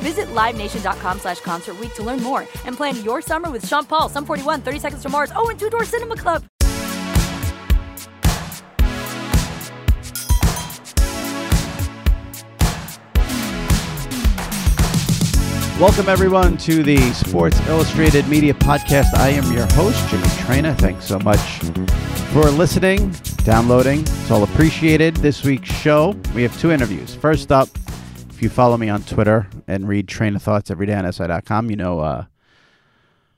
Visit LiveNation.com slash Concert to learn more and plan your summer with Sean Paul, Sum 41, 30 Seconds to Mars, oh, and Two Door Cinema Club. Welcome, everyone, to the Sports Illustrated Media Podcast. I am your host, Jimmy Traina. Thanks so much for listening, downloading. It's all appreciated. This week's show, we have two interviews. First up, if you follow me on Twitter and read Train of Thoughts every day on SI.com, you know uh,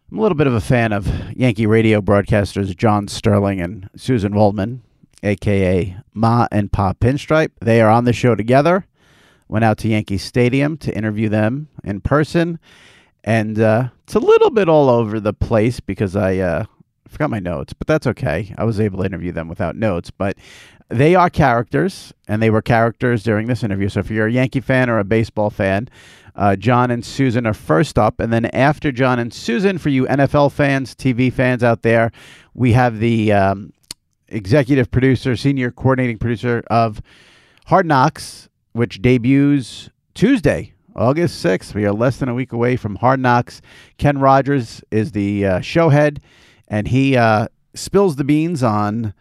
I'm a little bit of a fan of Yankee radio broadcasters John Sterling and Suzyn Waldman, a.k.a. Ma and Pa Pinstripe. They are on the show together went out to Yankee Stadium to interview them in person. And uh, it's a little bit all over the place because I uh, forgot my notes, but that's okay. I was able to interview them without notes. But they are characters, and they were characters during this interview. So if you're a Yankee fan or a baseball fan, uh, John and Susan are first up. And then after John and Susan, for you NFL fans, TV fans out there, we have the um, executive producer, senior coordinating producer of Hard Knocks, which debuts Tuesday, August 6th. We are less than a week away from Hard Knocks. Ken Rodgers is the uh, showhead, and he uh, spills the beans on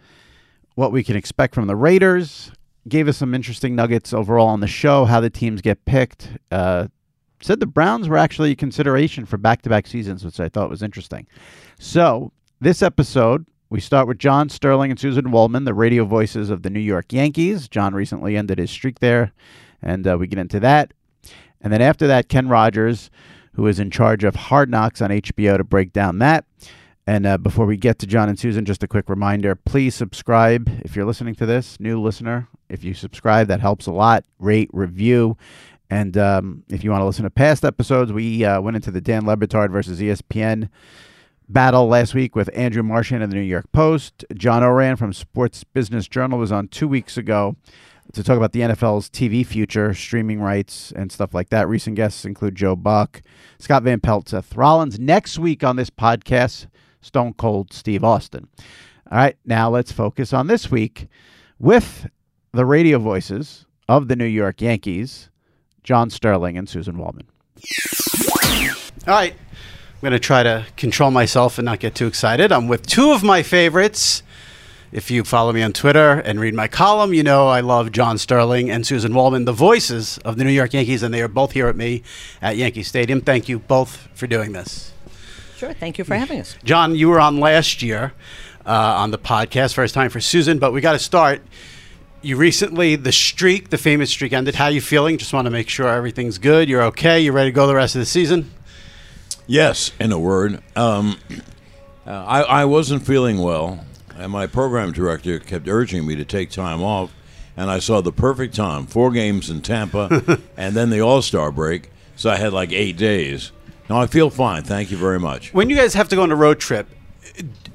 what we can expect from the Raiders. Gave us some interesting nuggets overall on the show, how the teams get picked. Uh, said the Browns were actually a consideration for back to back seasons, which I thought was interesting. So, this episode, we start with John Sterling and Suzyn Waldman, the radio voices of the New York Yankees. John recently ended his streak there, and uh, we get into that. And then after that, Ken Rodgers, who is in charge of Hard Knocks on HBO, to break down that. And uh, before we get to John and Susan, just a quick reminder please subscribe if you're listening to this, new listener. If you subscribe, that helps a lot. Rate, review. And um, if you want to listen to past episodes, we uh, went into the Dan Le Batard versus ESPN battle last week with Andrew Marchand of the New York Post. John Ourand from Sports Business Journal was on two weeks ago to talk about the NFL's TV future, streaming rights, and stuff like that. Recent guests include Joe Buck, Scott Van Pelt, Seth Rollins. Next week on this podcast, Stone Cold Steve Austin. All right, now let's focus on this week with the radio voices of the New York Yankees, John Sterling and Suzyn Waldman. All right, I'm going to try to control myself and not get too excited. I'm with two of my favorites. If you follow me on Twitter and read my column, you know I love John Sterling and Suzyn Waldman, the voices of the New York Yankees, and they are both here at me at Yankee Stadium. Thank you both for doing this. Sure. Thank you for having us. John, you were on last year uh, on the podcast, first time for Susan, but we got to start. You recently, the streak, the famous streak ended. How are you feeling? Just want to make sure everything's good. You're okay. You ready to go the rest of the season? Yes, in a word. Um, uh, I, I wasn't feeling well, and my program director kept urging me to take time off, and I saw the perfect time: four games in Tampa, and then the All Star break. So I had like eight days. Now I feel fine. Thank you very much. When you guys have to go on a road trip,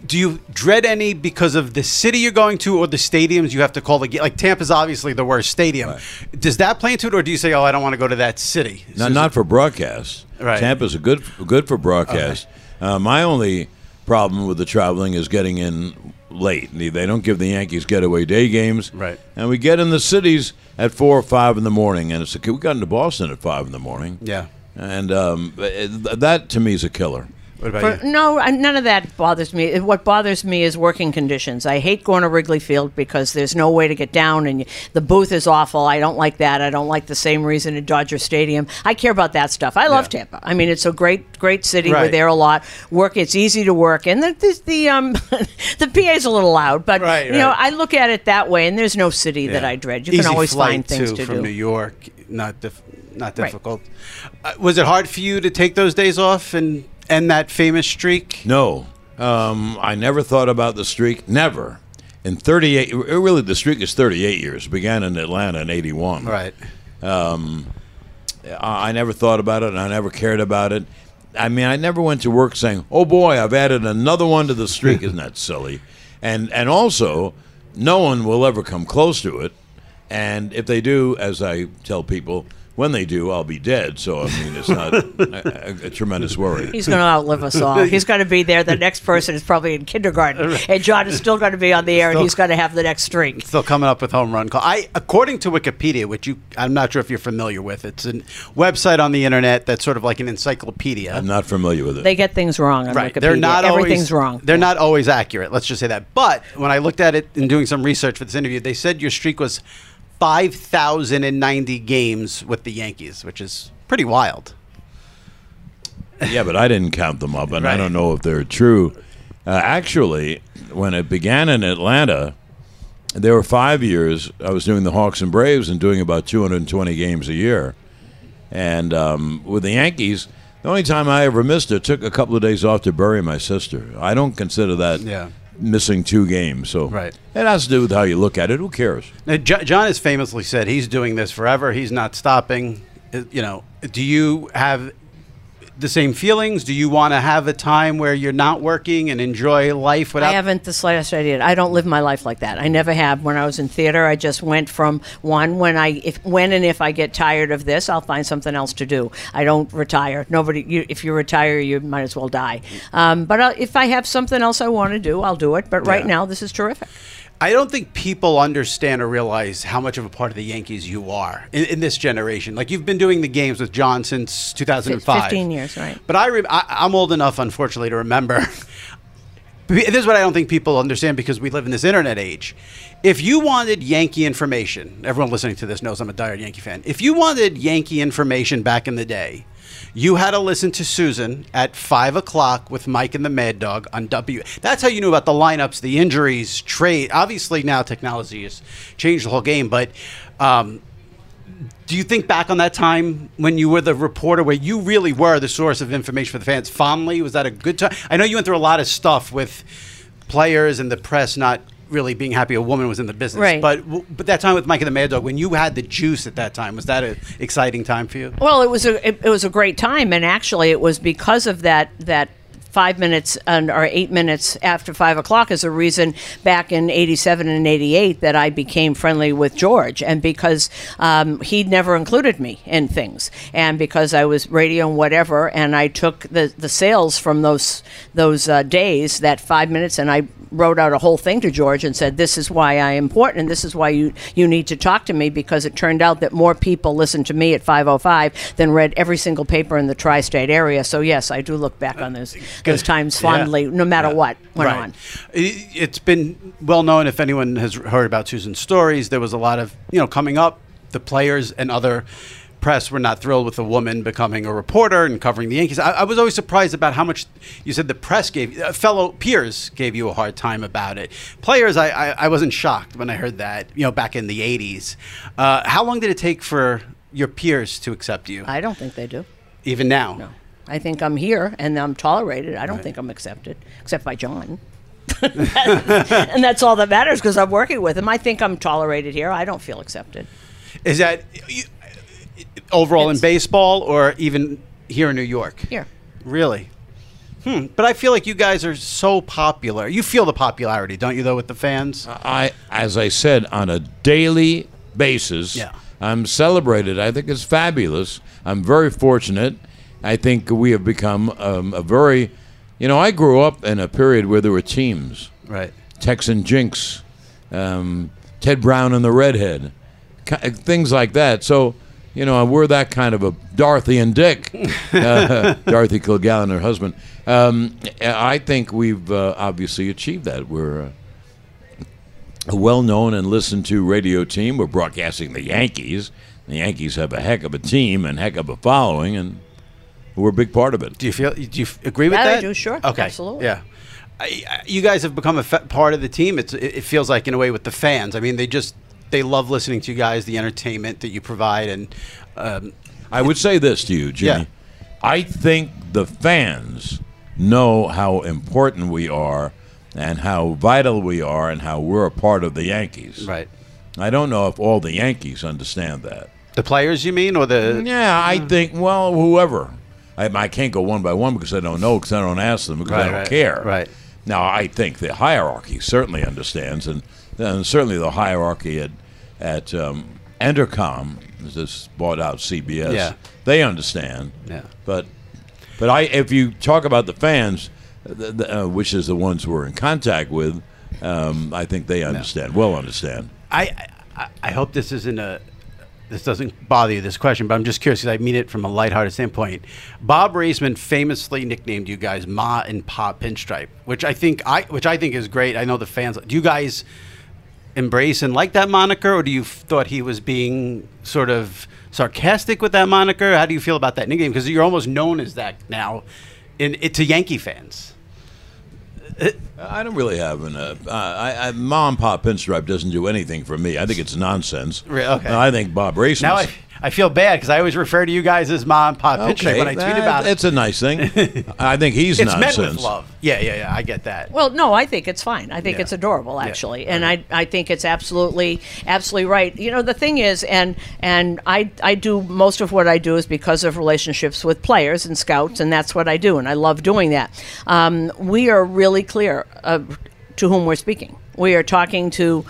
do you dread any because of the city you're going to or the stadiums you have to call the game? Like Tampa's obviously the worst stadium. Does that play into it, or do you say, "Oh, I don't want to go to that city"? Not, not for broadcast. Right. Tampa's a good good for broadcast. Uh, my only problem with the traveling is getting in late. They they don't give the Yankees getaway day games. Right. And we get in the cities at four or five in the morning, and it's a, we got into Boston at five in the morning. Yeah. And um, that to me is a killer. What about For, you? no, none of that bothers me. What bothers me is working conditions. I hate going to Wrigley Field because there's no way to get down, and you, the booth is awful. I don't like that. I don't like the same reason at Dodger Stadium. I care about that stuff. I love Yeah. Tampa. I mean, it's a great, great city. We're there a lot. Work. It's easy to work, and the the, the um the PA's a little loud, but Right, you know. I look at it that way. And there's no city that I dread. You Easy can always find things too, to from do. New York. Not dif- not Right. difficult. Uh, was it hard for you to take those days off and end that famous streak? No, um, I never thought about the streak. Never. In 38, really, the streak is 38 years. It began in Atlanta in 81. Right. I I never thought about it, and I never cared about it. I mean, I never went to work saying, "Oh boy, I've added another one to the streak." Isn't that silly? And and also, no one will ever come close to it. And if they do, as I tell people, when they do, I'll be dead. So I mean, it's not a, a, a tremendous worry. He's going to outlive us all. He's going to be there. The next person is probably in kindergarten, and John is still going to be on the air, and he's going to have the next streak. Still coming up with home run call. I, according to Wikipedia, which you, I'm not sure if you're familiar with. It's a website on the internet that's sort of like an encyclopedia. I'm not familiar with it. They get things wrong on right. Wikipedia. They're not Everything's always, wrong. They're not always accurate. Let's just say that. But when I looked at it in doing some research for this interview, they said your streak was 5,090 games with the Yankees, which is pretty wild. yeah, but I didn't count them up, and I don't know if they're true. Uh, actually, when it began in Atlanta, there were five years I was doing the Hawks and Braves and doing about 220 games a year. And um, with the Yankees, the only time I ever missed it took a couple of days off to bury my sister. I don't consider that Yeah. Missing two games. So Right. it has to do with how you look at it. Who cares? Now, Jo- John has famously said he's doing this forever. He's not stopping. You know, do you have the same feelings? Do you want to have a time where you're not working and enjoy life without? I haven't the slightest idea. I don't live my life like that. I never have. When I was in theater, I just went from one when I if when and if I get tired of this, I'll find something else to do. I don't retire. Nobody. You, if you retire, you might as well die. Um, but i if I have something else I want to do, I'll do it. But right Yeah. now, this is terrific. I don't think people understand or realize how much of a part of the Yankees you are in, in this generation. Like you've been doing the games with John since 2005. 15 years, right. But I, re- I I'm old enough, unfortunately, to remember. This is what I don't think people understand because we live in this internet age. If you wanted Yankee information, everyone listening to this knows I'm a diehard Yankee fan. If you wanted Yankee information back in the day, you had to listen to Susan at five o'clock with Mike and the Mad Dog on W. That's how you knew about the lineups, the injuries, trade. Obviously, now technology has changed the whole game, but. Um, do you think back on that time when you were the reporter where you really were the source of information for the fans fondly? Was that a good time? I know you went through a lot of stuff with players and the press not really being happy a woman was in the business. Right. But but that time with Mike and the Mad Dog, when you had the juice at that time, was that an exciting time for you? Well, it was a it, it was a great time, and actually, it was because of that that five minutes and or eight minutes after five o'clock is a reason back in '87 and '88 that I became friendly with George, and because um, he never included me in things, and because I was radio and whatever, and I took the the sales from those those uh, days that five minutes, and I wrote out a whole thing to George and said, "This is why I am important, and this is why you you need to talk to me because it turned out that more people listened to me at 5:05 than read every single paper in the tri-state area." So yes, I do look back on those those times Yeah. fondly, no matter Yeah. what went Right. on. It- It's been well known if anyone has heard about Susan's stories. There was a lot of you know coming up. The players and other press were not thrilled with a woman becoming a reporter and covering the Yankees. I, I was always surprised about how much you said the press gave uh, fellow peers gave you a hard time about it. Players, I, I, I wasn't shocked when I heard that. You know, back in the '80s. Uh, how long did it take for your peers to accept you? I don't think they do. Even now, No. I think I'm here and I'm tolerated. I don't think I'm accepted, except by John. and that's all that matters because I'm working with him. I think I'm tolerated here. I don't feel accepted. Is that you, overall in baseball or even here in New York? Here. Really? Hmm. But I feel like you guys are so popular. You feel the popularity, don't you, though, with the fans? I, as I said, on a daily basis, Yeah. I'm celebrated. I think it's fabulous. I'm very fortunate. I think we have become um, a very, you know, I grew up in a period where there were teams. Right. Tex and Jinx, um, Ted Brown and the Redhead, things like that. So, you know, we're that kind of a Dorothy and Dick, uh, Dorothy Kilgallen, her husband. Um, I think we've uh, obviously achieved that. We're uh, a well-known and listened-to radio team. We're broadcasting the Yankees. The Yankees have a heck of a team and heck of a following, and we're a big part of it. Do you feel? Do you agree with That I do, sure. Okay. Absolutely. Yeah. I, I, you guys have become a fe- part of the team. It's, it, it feels like in a way with the fans. I mean, they just they love listening to you guys, the entertainment that you provide, and um, I would say this to you, Jimmy. Yeah. I think the fans know how important we are and how vital we are and how we're a part of the Yankees. right. I don't know if all the Yankees understand that. The players, you mean, or the? Yeah, I think, well, whoever. I, I can't go one by one because I don't know, because I don't ask them, because I don't right, care. right. Now, I think the hierarchy certainly understands, and, and certainly the hierarchy at, at um, Entercom, this bought out CBS, Yeah. they understand. Yeah. But, but I, if you talk about the fans, the, the, uh, which is the ones we're in contact with, um, I think they understand, well understand. I, I I hope this isn't a this doesn't bother you this question, but I'm just curious because I mean it from a lighthearted standpoint. Bob Raissman famously nicknamed you guys Ma and Pa Pinstripe, which I think I which I think is great. I know the fans. Do you guys embrace and like that moniker, or do you f- thought he was being sort of sarcastic with that moniker? How do you feel about that nickname? Because you're almost known as that now, in it to Yankee fans. Uh, I don't really have an. Uh, I, I, mom pop pinstripe doesn't do anything for me. I think it's nonsense. Re- okay. I think Bob Race. Now I, I feel bad because I always refer to you guys as mom pop Pa Pinstripe when I tweet that- about it. It's a nice thing. I think he's It's nonsense. meant with love. Yeah, yeah, yeah. I get that. Well, no, I think it's fine. I think Yeah. it's adorable, actually, and I, I think it's absolutely, absolutely right. You know, the thing is, and and I I do most of what I do is because of relationships with players and scouts, and that's what I do, and I love doing that. Um, we are really clear of to whom we're speaking. We are talking to,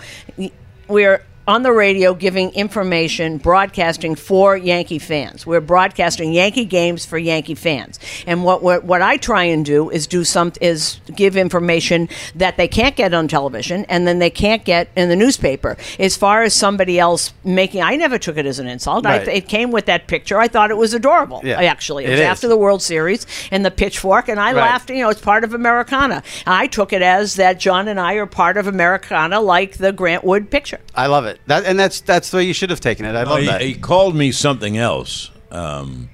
we are on the radio giving information, broadcasting for Yankee fans. We're broadcasting Yankee games for Yankee fans. And what what, what I try and do is do some is give information that they can't get on television and then they can't get in the newspaper. As far as somebody else making, I never took it as an insult. I, Right. it came with that picture. I thought it was adorable. Yeah. Actually, it It was is. after the World Series and the pitchfork, and I Right. laughed. You know, it's part of Americana. I took it as that John and I are part of Americana, like the Grant Wood picture. I love it. That and that's that's the way you should have taken it. I love he, that. he called me something else. Um,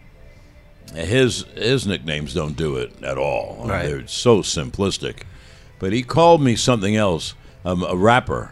his his nicknames don't do it at all. I mean, Right. They're so simplistic. But he called me something else. Um, a rapper.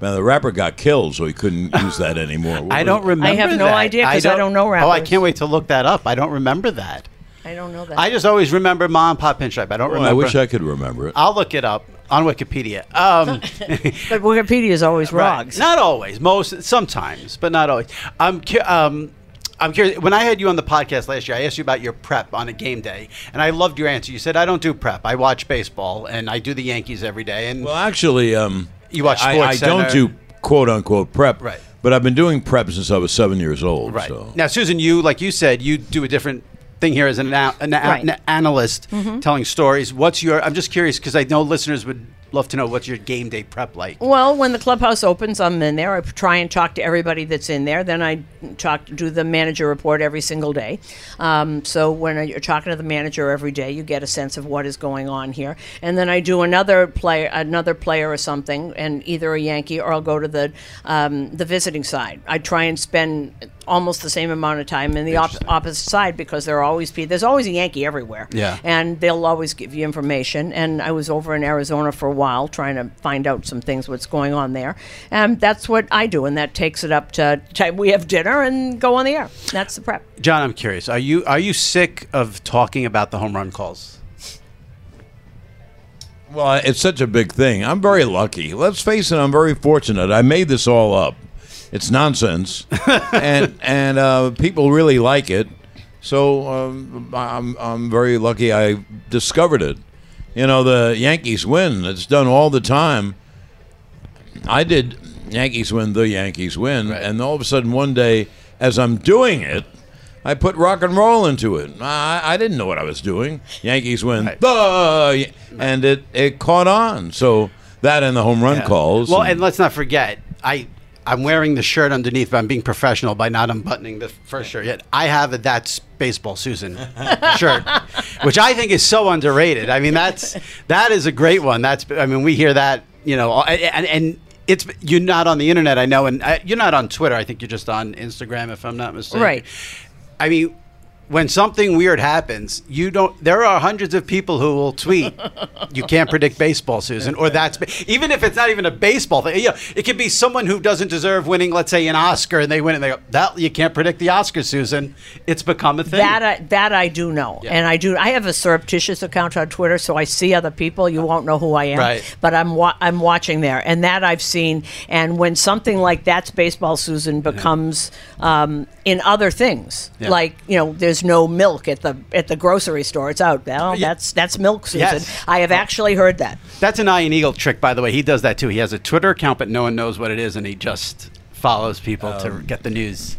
Now the rapper got killed, so he couldn't use that anymore. What I don't remember. I have no idea because I don't know Oh, I can't wait to look that up. I don't remember that. I don't know that. I just always remember mom and Pa Pinstripe. I don't Well, I wish I could remember it. I'll look it up on Wikipedia. Um, but Wikipedia is always Right. wrong. Not always. Most sometimes, but not always. I'm cu- um, I'm curious. When I had you on the podcast last year, I asked you about your prep on a game day, and I loved your answer. You said, "I don't do prep. I watch baseball, and I do the Yankees every day." And Well, actually, um, You watch Sports I don't do quote unquote prep, Right. But I've been doing prep since I was seven years old. right So. now, Susan, you like you said, you do a different thing here as an, ana- an, Right. an analyst mm-hmm. telling stories. What's your? I'm just curious because I know listeners would love to know what's your game day prep like. Well, when the clubhouse opens, I'm in there. I try and talk to everybody that's in there. Then I talk, do the manager report every single day. Um, so when you're talking to the manager every day, you get a sense of what is going on here. And then I do another player, another player or something, and either a Yankee or I'll go to the um, the visiting side. I try and spend almost the same amount of time in the op- opposite side because there are always pe- there's always a Yankee everywhere. Yeah. and they'll always give you information. And I was over in Arizona for a while trying to find out some things, what's going on there. And that's what I do, and that takes it up to time we have dinner and go on the air. That's the prep. John, I'm curious. Are you are you sick of talking about the home run calls? Well, it's such a big thing. I'm very lucky. Let's face it, I'm very fortunate. I made this all up. It's nonsense, and and uh, people really like it. So um, I'm I'm very lucky. I discovered it. You know, the Yankees win. It's done all the time. I did Yankees win, the Yankees win, and all of a sudden one day, as I'm doing it, I put rock and roll into it. I, I didn't know what I was doing. Yankees win, the and it it caught on. So that and the home run Yeah. calls. Well, and- and let's not forget, I I'm wearing the shirt underneath, but I'm being professional by not unbuttoning the first shirt yet. I have a that's baseball Susan shirt, which I think is so underrated. I mean, that's that is a great one. That's I mean, we hear that you know, and and. It's you're not on the internet, I know, and uh, you're not on Twitter. I think you're just on Instagram, if I'm not mistaken. Right. I mean, when something weird happens, you don't. There are hundreds of people who will tweet, "You can't predict baseball, Susan," or that's even if it's not even a baseball thing. You know, it could be someone who doesn't deserve winning, let's say an Oscar, and they win, and they go, "That you can't predict the Oscar, Susan." It's become a thing. That I, that I do know, Yeah. and I do. I have a surreptitious account on Twitter, so I see other people. You won't know who I am, Right. But I'm wa- I'm watching there, and that I've seen. And when something like that's baseball, Susan becomes um, in other things, Yeah. like you know, there's no milk at the at the grocery store. It's out. Well, Yeah. that's that's milk, Susan. Yes. I have actually heard that. That's an Iron Eagle trick, by the way. He does that too. He has a Twitter account, but no one knows what it is, and he just follows people to get the news.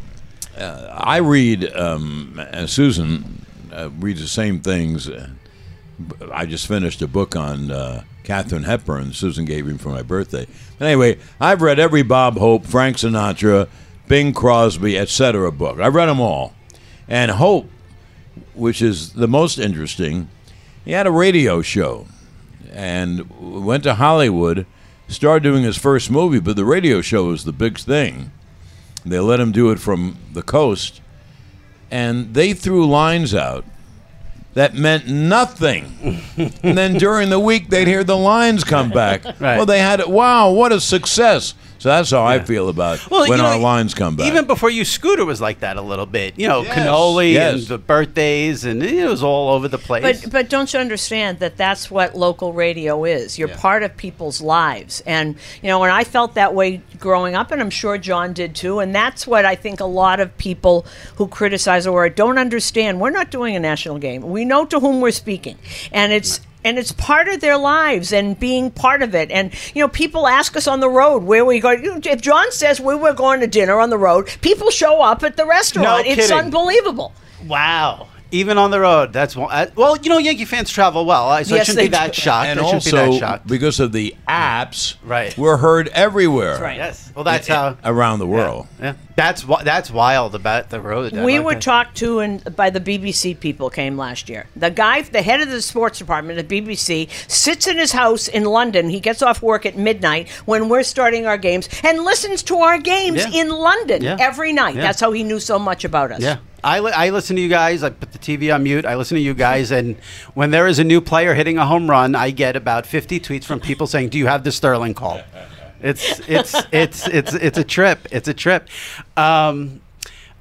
I read, um, and Susan uh, reads the same things. Uh, I just finished a book on uh, Katharine Hepburn. Susan gave me for my birthday. But anyway, I've read every Bob Hope, Frank Sinatra, Bing Crosby, etc. book. I've read them all. And Hope, which is the most interesting, he had a radio show and went to Hollywood, started doing his first movie, but the radio show was the big thing. They let him do it from the coast, and they threw lines out that meant nothing. and then during the week, they'd hear the lines come back. Right. Well, they had it. Wow, what a success! So that's how I feel about when you know, our lines come back. Even before you, Scooter was like that a little bit. You know, Yes, cannoli yes. and the birthdays, and it was all over the place. But but don't you understand that that's what local radio is? You're part of people's lives, and you know, and I felt that way growing up, and I'm sure John did too. And that's what I think a lot of people who criticize or don't understand. We're not doing a national game. We know to whom we're speaking, and it's. And it's part of their lives and being part of it. And, you know, people ask us on the road where we go. If John says we were going to dinner on the road, people show up at the restaurant. it's kidding. unbelievable. wow. Even on the road, that's one. uh, Well, you know, Yankee fans travel well, uh, so I Yes, shouldn't be they that do. shocked. and I shouldn't be also that shocked. because of the apps, Right. we're heard everywhere. right. yes. Well, that's how. around the world. Yeah. That's wh- that's wild about the road. I we like were that. talked to and by the BBC people came last year. The guy, the head of the sports department at BBC, sits in his house in London. He gets off work at midnight when we're starting our games and listens to our games Yeah. in London Yeah. every night. Yeah. That's how he knew so much about us. Yeah. I, li- I listen to you guys. I put the TV on mute. I listen to you guys, and when there is a new player hitting a home run, I get about fifty tweets from people saying, "Do you have the Sterling call?" It's it's it's it's it's a trip. It's a trip. Um,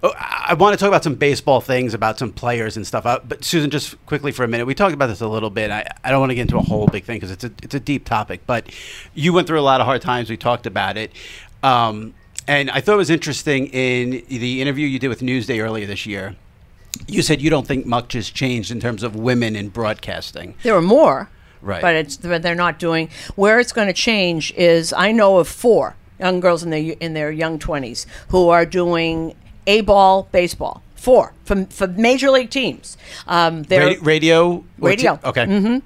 oh, I I want to talk about some baseball things, about some players and stuff. Uh, but Susan, just quickly for a minute, we talked about this a little bit. I, I don't want to get into a whole big thing because it's a it's a deep topic. But you went through a lot of hard times. We talked about it. Um, and I thought it was interesting in the interview you did with Newsday earlier this year. You said you don't think much has changed in terms of women in broadcasting. There are more, Right. But it's but they're not doing. Where it's going to change is I know of four young girls in their in their young twenties who are doing a ball baseball. Four for, for major league teams. Um, they're radio, Radio. t- okay. hmm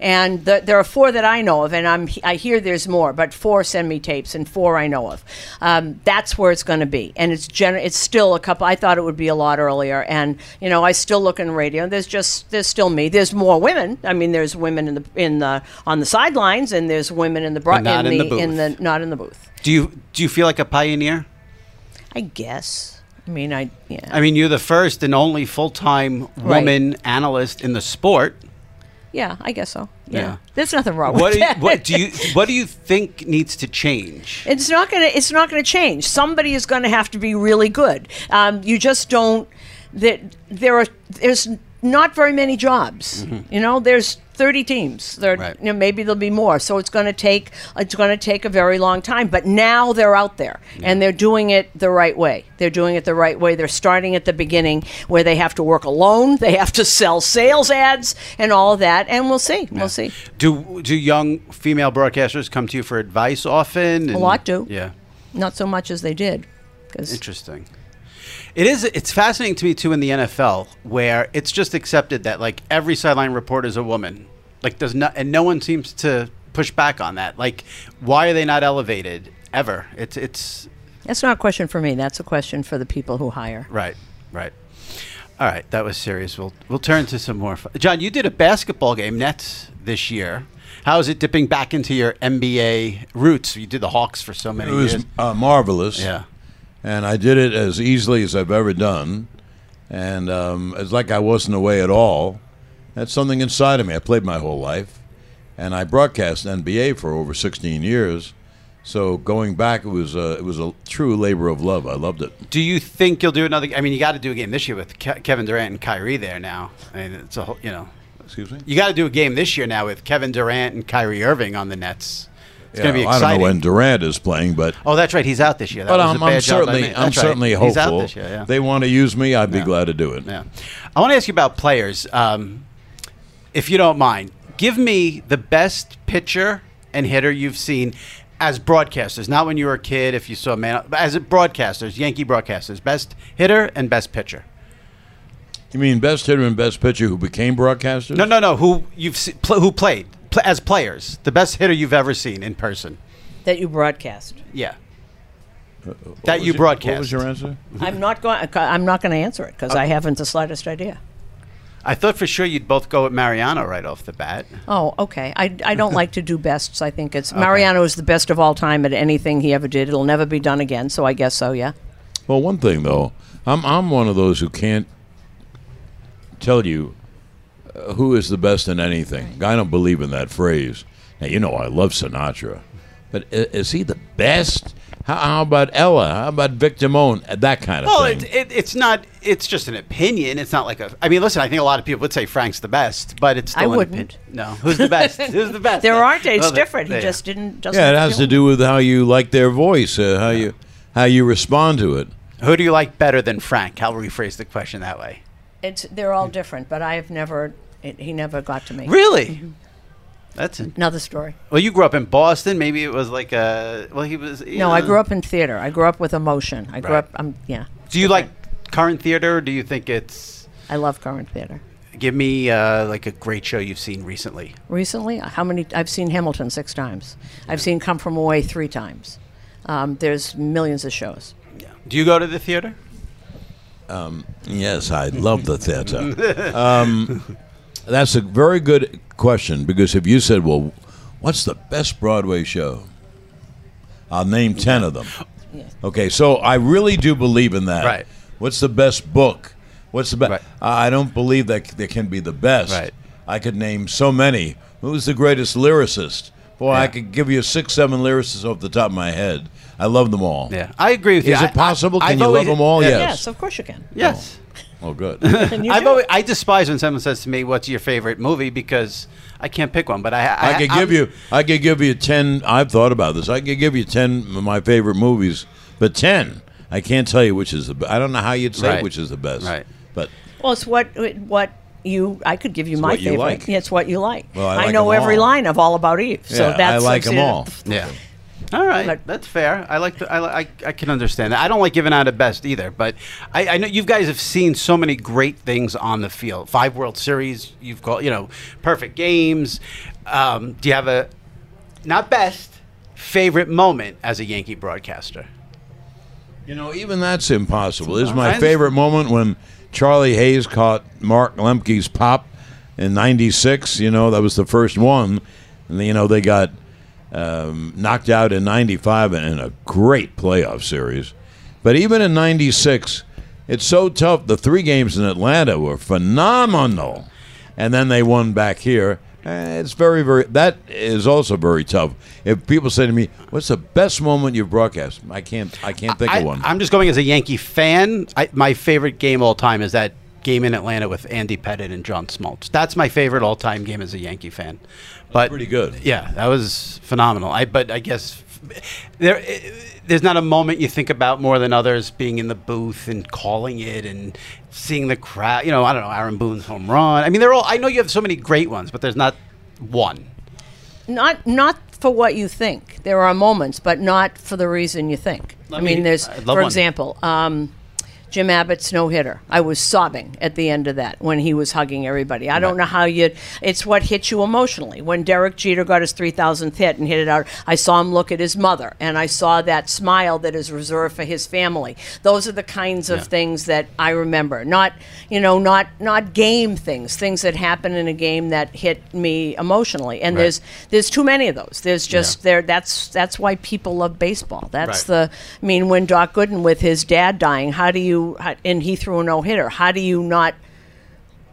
And the, there are four that I know of, and I'm I hear there's more, but four send me tapes, and four I know of. Um, that's where it's going to be, and it's gen- It's still a couple. I thought it would be a lot earlier, and you know I still look in radio. There's just there's still me. There's more women. I mean, there's women in the in the on the sidelines, and there's women in the bro- But not in the in the booth. not in the booth. Do you do you feel like a pioneer? I guess. I mean, I yeah. I mean, you're the first and only full time woman analyst in the sport. yeah, I guess so. Yeah. Yeah. There's nothing wrong What with do you, that. what do you what do you think needs to change? It's not gonna. It's not gonna change. Somebody is gonna have to be really good. Um, you just don't. That there are. There's not very many jobs. Mm-hmm. You know. There's 30 teams. There, Right. you know, maybe there'll be more. So it's going to take it's going to take a very long time. But now they're out there and they're doing it the right way. They're doing it the right way. They're starting at the beginning where they have to work alone. They have to sell sales ads and all of that. And we'll see. We'll see. Do do young female broadcasters come to you for advice often? A lot do. Yeah. Not so much as they did. Interesting. It is. It's fascinating to me too in the NFL, where it's just accepted that like every sideline reporter is a woman. Like does not, and no one seems to push back on that. Like, why are they not elevated ever? It's it's That's not a question for me. That's a question for the people who hire. right, right. All right, that was serious. We'll we'll turn to some more. Fun. John, you did a basketball game Nets this year. How is it dipping back into your NBA roots? You did the Hawks for so many years. It was years. uh, marvelous. Yeah. And I did it as easily as I've ever done, and um, it's like I wasn't away at all. That's something inside of me. I played my whole life, and I broadcast NBA for over 16 years. So going back, it was a, it was a true labor of love. I loved it. Do you think you'll do another? I mean, you got to do a game this year with Ke- Kevin Durant and Kyrie there now. I mean, it's a whole, you know, Excuse me. you got to do a game this year now with Kevin Durant and Kyrie Irving on the Nets. It's Yeah, going to be I don't know when Durant is playing, but oh, that's right, he's out this year. That but I'm, I'm bad job by certainly. I'm right. certainly He's out hopeful. this year. Yeah. They want to use me. I'd be Yeah. glad to do it. Yeah. I want to ask you about players, um, if you don't mind. Give me the best pitcher and hitter you've seen as broadcasters, not when you were a kid. If you saw man, but as broadcasters, Yankee broadcasters, best hitter and best pitcher. You mean best hitter and best pitcher who became broadcasters? No, no, no. Who you've se- pl- who played pl- as players? The best hitter you've ever seen in person. That you broadcast. Yeah. What that was you your- broadcast. What was your answer? I'm not going. I'm not going to answer it because I haven't the slightest idea. I thought for sure you'd both go at Mariano right off the bat. Oh, okay. I, I don't like to do bests. I think it's Mariano is the best of all time at anything he ever did. It'll never be done again. So I guess so. Yeah. Well, one thing though, I'm I'm one of those who can't tell you uh, who is the best in anything. I don't believe in that phrase. Now you know I love Sinatra, but i- is he the best? How, how about Ella? How about Vic Damone? Uh, That kind of Well, thing. it, it, it's not. It's just an opinion. It's not like a. I mean, listen. I think a lot of people would say Frank's the best, but it's still I wouldn't. opinion. No, who's the best? who's the best? There aren't. It's Well, different. He there. just didn't. Doesn't yeah, it has to do with how you like their voice, uh, how you how you respond to it. Who do you like better than Frank? I'll rephrase the question that way. It's they're all different, but I have never. It, he never got to me. Really? Mm-hmm. That's a, Another story. well. You grew up in Boston. Maybe it was like a. Well, he was. No, I grew up in theater. I grew up with emotion. I grew Right. up. Um, yeah. Do you like current theater? or Do you think it's? I love current theater. Give me uh, like a great show you've seen recently. Recently, how many? I've seen Hamilton six times. I've seen Come From Away three times. Um, there's millions of shows. Yeah. Do you go to the theater? Yes, I love the theater. um, that's a very good question because if you said, "Well, what's the best Broadway show?" I'll name ten of them. Okay, so I really do believe in that. Right. What's the best book? What's the best? Right. I don't believe that there can be the best. Right. I could name so many. Who's the greatest lyricist? Boy, I could give you six, seven lyricists off the top of my head. I love them all. Yeah, I agree with you. Is I- it possible? I- Can I've you always- love them all? Yeah. Yes. Yes, of course you can. Yes. Oh, oh good. I've always, I despise when someone says to me, "What's your favorite movie?" Because I can't pick one. But I, I, I could I'm- give you. I could give you ten. I've thought about this. I could give you ten of my favorite movies, but ten. I can't tell you which is the. Be- I don't know how you'd say Right. which is the best. Right. But Well, it's what what you. I could give you my what you favorite. like. Yeah, it's what you like. Well, I like know 'em every all. line of All About Eve. So Yeah, that's I like 'em see, all. Yeah. All right, But- that's fair. I like the, I, I I can understand that. I don't like giving out a best either, but I, I know you guys have seen so many great things on the field. Five World Series, you've got you know, perfect games. Um, do you have a not best favorite moment as a Yankee broadcaster? you know, even that's impossible. This is my favorite moment when Charlie Hayes caught Mark Lemke's pop in '96. You know, that was the first one, and you know they got um, knocked out in '95 in a great playoff series. But even in '96, it's so tough. The three games in Atlanta were phenomenal, and then they won back here. Eh, It's very, very. That is also very tough. If people say to me, "What's the best moment you've broadcast?" I can't. I can't think I, of one. I'm just going as a Yankee fan. I, my favorite game all time is that game in Atlanta with Andy Pettitte and John Smoltz. That's my favorite all-time game as a Yankee fan. But pretty good. Yeah, that was phenomenal. I but I guess there eh, there's not a moment you think about more than others being in the booth and calling it and seeing the crowd. You know, I don't know Aaron Boone's home run. I mean, they're all. I know you have so many great ones, but there's not one. Not not for what you think. There are moments, but not for the reason you think. I me- mean, there's, for one. example, um, Jim Abbott's no hitter. I was sobbing at the end of that when he was hugging everybody. I don't know how you. It's what hits you emotionally. When Derek Jeter got his 3,000th hit and hit it out, I saw him look at his mother, and I saw that smile that is reserved for his family. Those are the kinds of things that I remember. Not, you know, not not game things. Things that happen in a game that hit me emotionally. And there's there's too many of those. There's just there. That's that's why people love baseball. That's Right. the. I mean, when Doc Gooden with his dad dying, how do you? How, and he threw a no hitter. How do you not?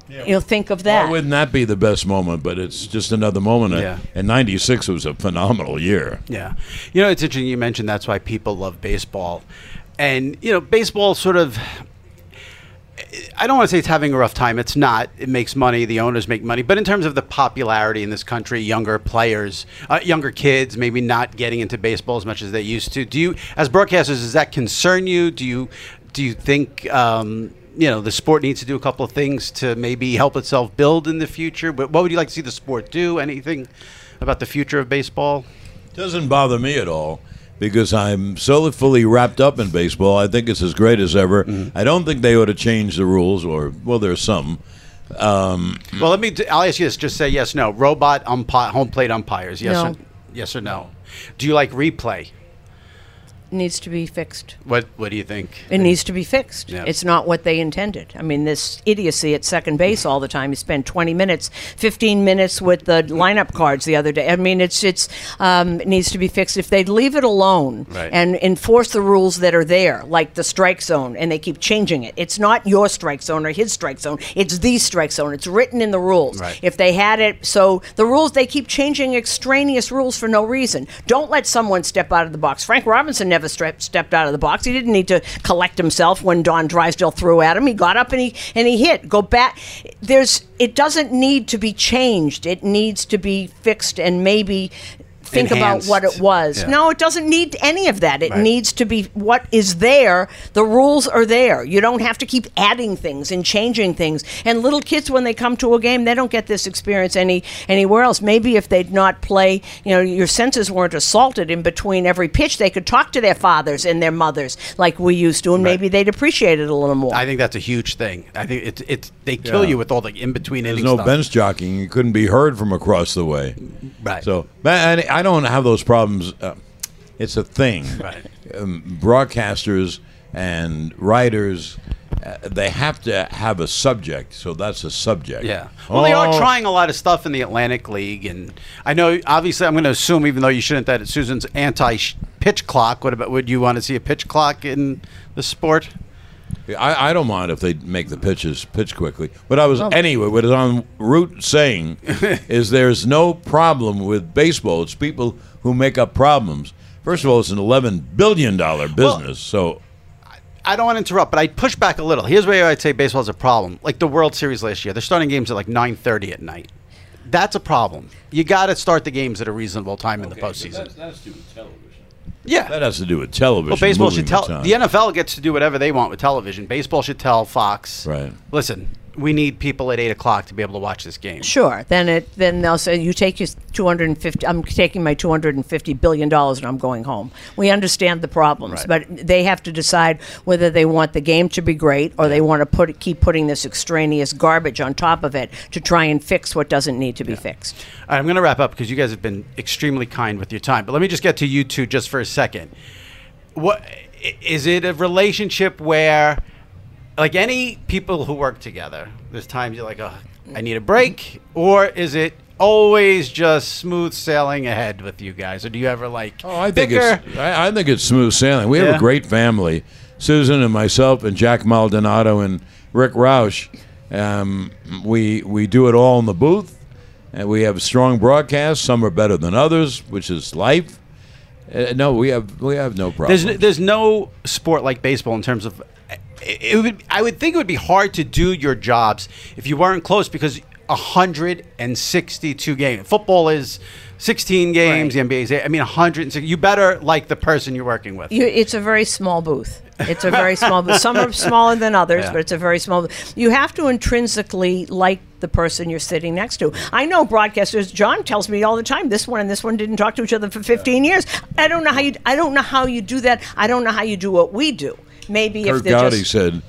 You know, think of that. Why wouldn't that be the best moment? But it's just another moment. Yeah. And '96 was a phenomenal year. Yeah. You know, it's interesting you mentioned that's why people love baseball. And, you know, baseball sort of. I don't want to say it's having a rough time. It's not. It makes money. The owners make money. But in terms of the popularity in this country, younger players, uh, younger kids, maybe not getting into baseball as much as they used to. Do you, as broadcasters, does that concern you? Do you, do you think, um, you know, the sport needs to do a couple of things to maybe help itself build in the future? But what would you like to see the sport do? Anything about the future of baseball? Doesn't bother me at all because I'm so fully wrapped up in baseball. I think it's as great as ever. Mm-hmm. I don't think they ought to change the rules, or well, there's some. Um, Well, let me. i I'll ask you this. Just say yes, no. Robot umpire, home plate umpires. Yes, No. or, yes or no. Do you like replay? Needs to be fixed. What What do you think? It needs to be fixed. Yeah. It's not what they intended. I mean, this idiocy at second base all the time. You spend 20 minutes, 15 minutes with the lineup cards the other day. I mean, it's it's um, it needs to be fixed. If they'd leave it alone Right. and enforce the rules that are there, like the strike zone, and they keep changing it. It's not your strike zone or his strike zone. It's the strike zone. It's written in the rules. Right. If they had it, so the rules they keep changing extraneous rules for no reason. Don't let someone step out of the box. Frank Robinson never stre- stepped out of the box. He didn't need to collect himself when Don Drysdale threw at him. He got up and he and he hit. Go back. There's. It doesn't need to be changed. It needs to be fixed and maybe. Think about what it was. Yeah. No, it doesn't need any of that. It Right. needs to be what is there. The rules are there. You don't have to keep adding things and changing things. And little kids, when they come to a game, they don't get this experience any anywhere else. Maybe if they'd not play, you know, your senses weren't assaulted in between every pitch, they could talk to their fathers and their mothers like we used to, and maybe they'd appreciate it a little more. I think that's a huge thing. I think it's it's they kill Yeah. you with all the in between there's no stuff. bench jockeying; you couldn't be heard from across the way. Right. So, but and I don't have those problems. Uh, it's a thing. Right. Um, broadcasters and writers, uh, they have to have a subject. So that's a subject. Yeah. Well, they are Oh, trying a lot of stuff in the Atlantic League, and I know. Obviously, I'm going to assume, even though you shouldn't, that Susan's anti-pitch clock. What about? Would you want to see a pitch clock in the sport? I, I don't mind if they make the pitches pitch quickly. But I was oh. anyway. What What is on route saying is there's no problem with baseball. It's people who make up problems. First of all, it's an eleven billion dollar business. so I don't want to interrupt, but I'd push back a little. Here's where I'd say baseball is a problem. Like the World Series last year, they're starting games at like 9:30 at night. That's a problem. You got to start the games at a reasonable time in the postseason. that's to do with television. Yeah. That has to do with television. Well, baseball should tell time. the NFL gets to do whatever they want with television. Baseball should tell Fox, Right. Listen, we need people at eight o'clock to be able to watch this game. Sure. Then it then they'll say you take your 250 I'm taking my 250 billion dollars and I'm going home. We understand the problems, Right. but they have to decide whether they want the game to be great or they want to put keep putting this extraneous garbage on top of it to try and fix what doesn't need to be fixed. All right, I'm going to wrap up because you guys have been extremely kind with your time. But let me just get to you two just for a second. What is it a relationship where, like any people who work together, there's times you're like, oh, I need a break, or is it always just smooth sailing ahead with you guys, or do you ever like? Oh, I think bicker? it's I, I think it's smooth sailing. We have a great family. Susan and myself and Jack Maldonado and Rick Roush. Um, we we do it all in the booth, and we have strong broadcasts. Some are better than others, which is life. Uh, no, we have we have no problem. There's there's no sport like baseball in terms of it, would. I would think it would be hard to do your jobs if you weren't close because 162 games. Football is 16 games. Right. The NBA is. I mean, 160. You better like the person you're working with. You, it's a very small booth. It's a very small booth. Some are smaller than others, Yeah. but it's a very small booth. You have to intrinsically like the person you're sitting next to. I know broadcasters. John tells me all the time, this one and this one didn't talk to each other for 15 years. I don't know how you. I don't know how you do that. I don't know how you do what we do. Maybe if Curt they're Gowdy just said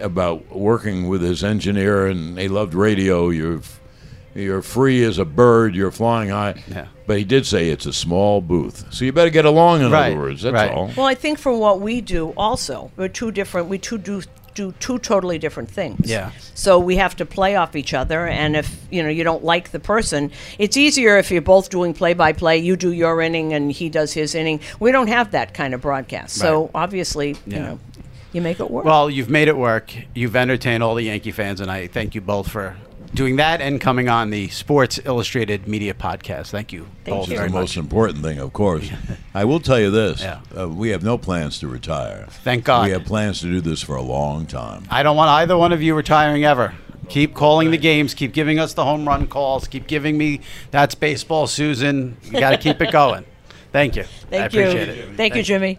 about working with his engineer, and he loved radio. You're you're free as a bird. You're flying high. Yeah. But he did say it's a small booth, so you better get along. In Right, other words, that's right. all. Well, I think for what we do, also we're two different. We two do do two totally different things. Yeah. So we have to play off each other, and if you know you don't like the person, it's easier if you're both doing play by play. You do your inning, and he does his inning. We don't have that kind of broadcast, so Right. obviously, you know, you make it work. Well, you've made it work. You've entertained all the Yankee fans, and I thank you both for doing that and coming on the Sports Illustrated Media Podcast. Thank you Thank both you. very the much. most important thing, of course. I will tell you this: Yeah. uh, we have no plans to retire. Thank God. We have plans to do this for a long time. I don't want either one of you retiring ever. Keep calling the games. Keep giving us the home run calls. Keep giving me that's baseball, Suzyn. You got to keep it going. Thank you. Thank I appreciate you. it. Thank you, Jimmy.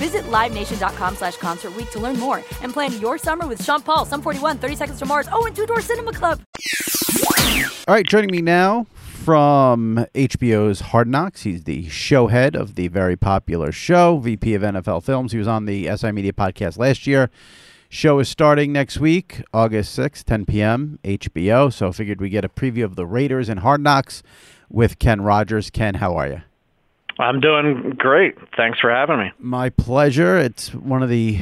Visit LiveNation.com slash Concert to learn more and plan your summer with Sean Paul, Sum 41, 30 Seconds to Mars, oh, and Two Door Cinema Club. All right, joining me now from HBO's Hard Knocks, he's the show head of the very popular show, VP of NFL Films. He was on the SI Media podcast last year. Show is starting next week, August 6th, 10 p.m., HBO. So I figured we get a preview of the Raiders and Hard Knocks with Ken Rodgers. Ken, how are you? I'm doing great. Thanks for having me. My pleasure. It's one of the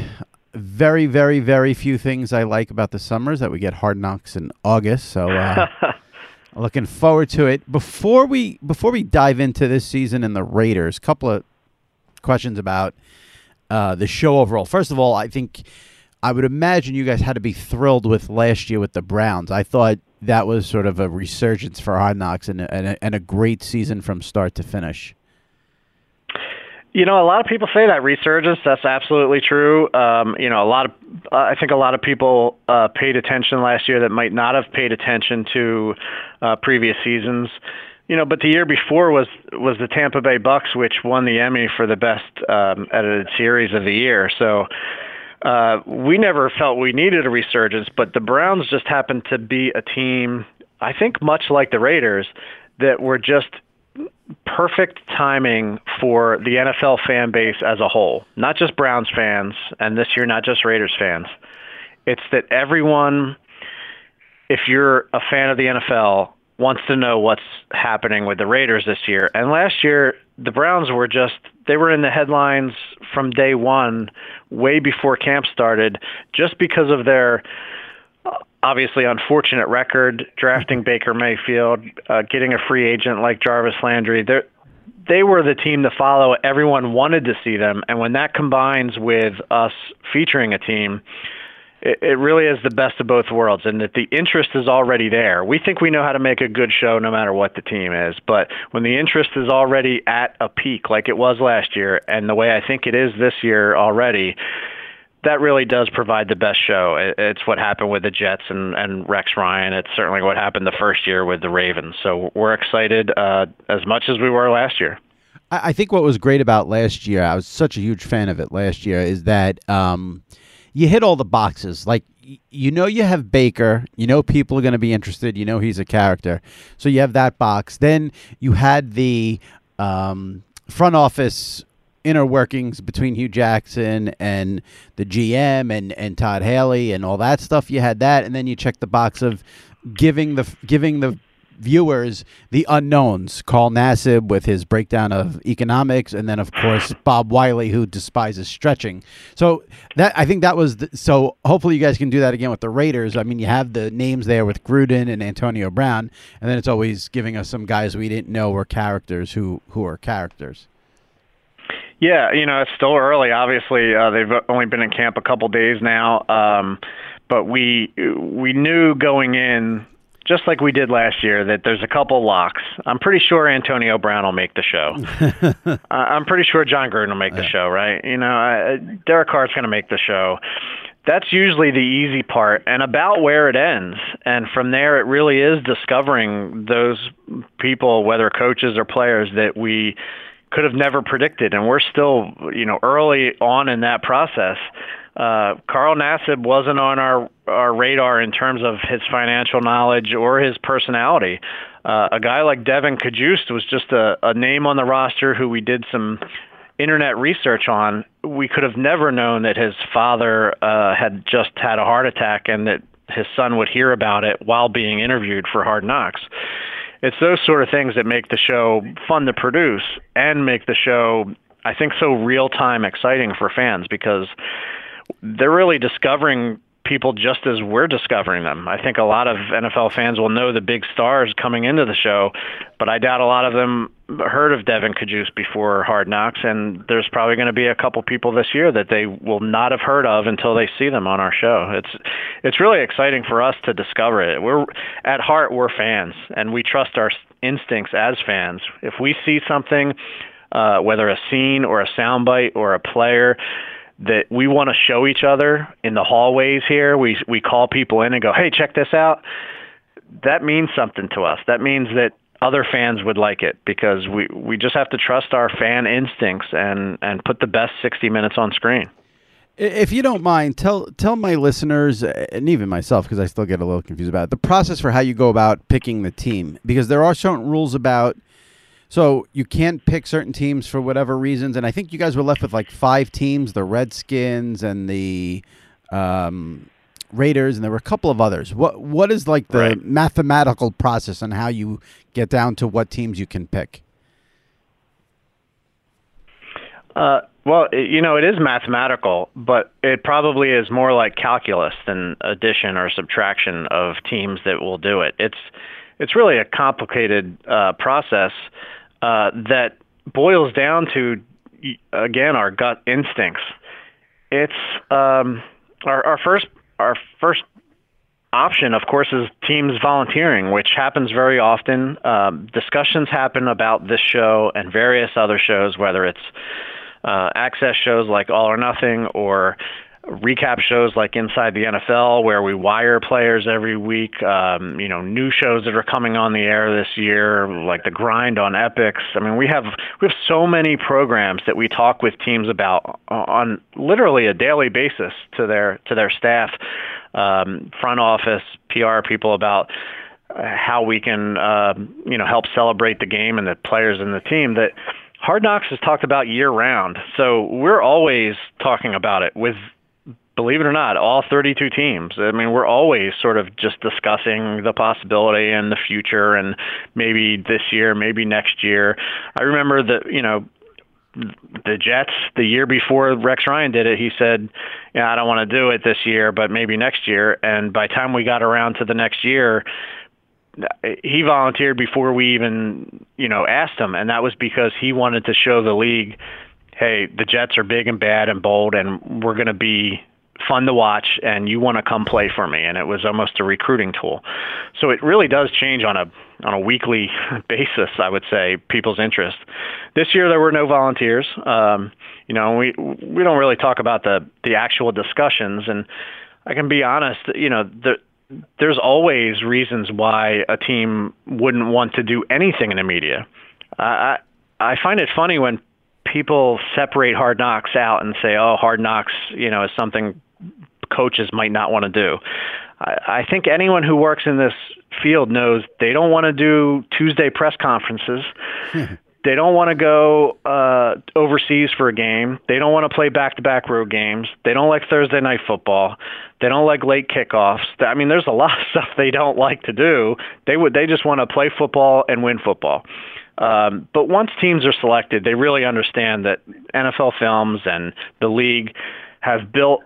very, very, very few things I like about the summers that we get Hard Knocks in August. So uh, looking forward to it. Before we before we dive into this season and the Raiders, a couple of questions about uh, the show overall. First of all, I think I would imagine you guys had to be thrilled with last year with the Browns. I thought that was sort of a resurgence for Hard Knocks and and a, and a great season from start to finish. You know, a lot of people say that resurgence. That's absolutely true. Um, you know, a lot of uh, I think a lot of people uh, paid attention last year that might not have paid attention to uh, previous seasons. You know, but the year before was was the Tampa Bay Bucks, which won the Emmy for the best um, edited series of the year. So uh, we never felt we needed a resurgence, but the Browns just happened to be a team, I think, much like the Raiders, that were just perfect timing for the NFL fan base as a whole, not just Browns fans, and this year not just Raiders fans. It's that everyone, if you're a fan of the NFL, wants to know what's happening with the Raiders this year. And last year, the Browns were just they were in the headlines from day one, way before camp started, just because of their obviously unfortunate record drafting Baker Mayfield, uh, getting a free agent like Jarvis Landry. They they were the team to follow. Everyone wanted to see them, and when that combines with us featuring a team it, it really is the best of both worlds, and that the interest is already there. We think we know how to make a good show no matter what the team is, but when the interest is already at a peak, like it was last year, and the way I think it is this year already, that really does provide the best show. It's what happened with the Jets and, and Rex Ryan. It's certainly what happened the first year with the Ravens. So we're excited uh, as much as we were last year. I think what was great about last year, I was such a huge fan of it last year, is that um, – you hit all the boxes. Like you know you have Baker, you know people are going to be interested, you know he's a character. So you have that box. Then you had the um, front office inner workings between Hue Jackson and the GM and, and Todd Haley and all that stuff. You had that, and then you check the box of giving the giving the viewers the unknowns. Carl Nassib with his breakdown of economics, and then of course Bob Wylie, who despises stretching. So that I think that was the, so. Hopefully you guys can do that again with the Raiders. I mean, you have the names there with Gruden and Antonio Brown, and then it's always giving us some guys we didn't know were characters who who are characters. Yeah, you know, it's still early. Obviously, uh, they've only been in camp a couple days now, um, but we we knew going in just like we did last year, that there's a couple locks. I'm pretty sure Antonio Brown will make the show. uh, I'm pretty sure Jon Gruden will make the show, right? You know, uh, Derek Carr's going to make the show. That's usually the easy part, and about where it ends. And from there, it really is discovering those people, whether coaches or players, that we could have never predicted. And we're still, you know, early on in that process uh, Carl Nassib wasn't on our our radar in terms of his financial knowledge or his personality. Uh, a guy like Devin Cajuste was just a, a name on the roster who we did some internet research on. We could have never known that his father uh, had just had a heart attack and that his son would hear about it while being interviewed for Hard Knocks. It's those sort of things that make the show fun to produce and make the show, I think, so real time exciting for fans because they're really discovering people just as we're discovering them. I think a lot of NFL fans will know the big stars coming into the show, but I doubt a lot of them heard of Devin Cajuste before Hard Knocks, and there's probably going to be a couple people this year that they will not have heard of until they see them on our show. It's it's really exciting for us to discover it. We're at heart we're fans, and we trust our instincts as fans. If we see something, uh, whether a scene or a soundbite or a player that we want to show each other in the hallways here. We we call people in and go, "Hey, check this out." That means something to us. That means that other fans would like it because we we just have to trust our fan instincts and and put the best 60 minutes on screen. If you don't mind, tell tell my listeners and even myself because I still get a little confused about it, the process for how you go about picking the team because there are certain rules about so you can't pick certain teams for whatever reasons, and I think you guys were left with like five teams: the Redskins and the um, Raiders, and there were a couple of others. What what is like the right. mathematical process on how you get down to what teams you can pick? Uh, well, it, you know, it is mathematical, but it probably is more like calculus than addition or subtraction of teams that will do it. It's it's really a complicated uh, process uh, that boils down to again our gut instincts. It's um, our, our first our first option, of course, is teams volunteering, which happens very often. Um, discussions happen about this show and various other shows, whether it's uh, access shows like All or Nothing or recap shows like Inside the NFL, where we wire players every week. Um, you know, new shows that are coming on the air this year, like the Grind on Epix. I mean, we have we have so many programs that we talk with teams about on literally a daily basis to their to their staff, um, front office, PR people about how we can uh, you know help celebrate the game and the players and the team that. Hard Knocks is talked about year round, so we're always talking about it with believe it or not, all 32 teams. I mean, we're always sort of just discussing the possibility and the future, and maybe this year, maybe next year. I remember that you know the Jets the year before Rex Ryan did it, he said, "Yeah, I don't want to do it this year, but maybe next year." And by the time we got around to the next year, he volunteered before we even, you know, asked him, and that was because he wanted to show the league, "Hey, the Jets are big and bad and bold, and we're going to be fun to watch and you want to come play for me and it was almost a recruiting tool. So it really does change on a on a weekly basis i would say people's interest. This year there were no volunteers. Um, you know we we don't really talk about the the actual discussions and i can be honest you know the there's always reasons why a team wouldn't want to do anything in the media. I i find it funny when people separate hard knocks out and say, "Oh, hard knocks," you know, is something coaches might not want to do. I, I think anyone who works in this field knows they don't want to do Tuesday press conferences. they don't want to go uh, overseas for a game. They don't want to play back-to-back road games. They don't like Thursday night football. They don't like late kickoffs. I mean, there's a lot of stuff they don't like to do. They would. They just want to play football and win football. Um, but once teams are selected, they really understand that NFL Films and the league have built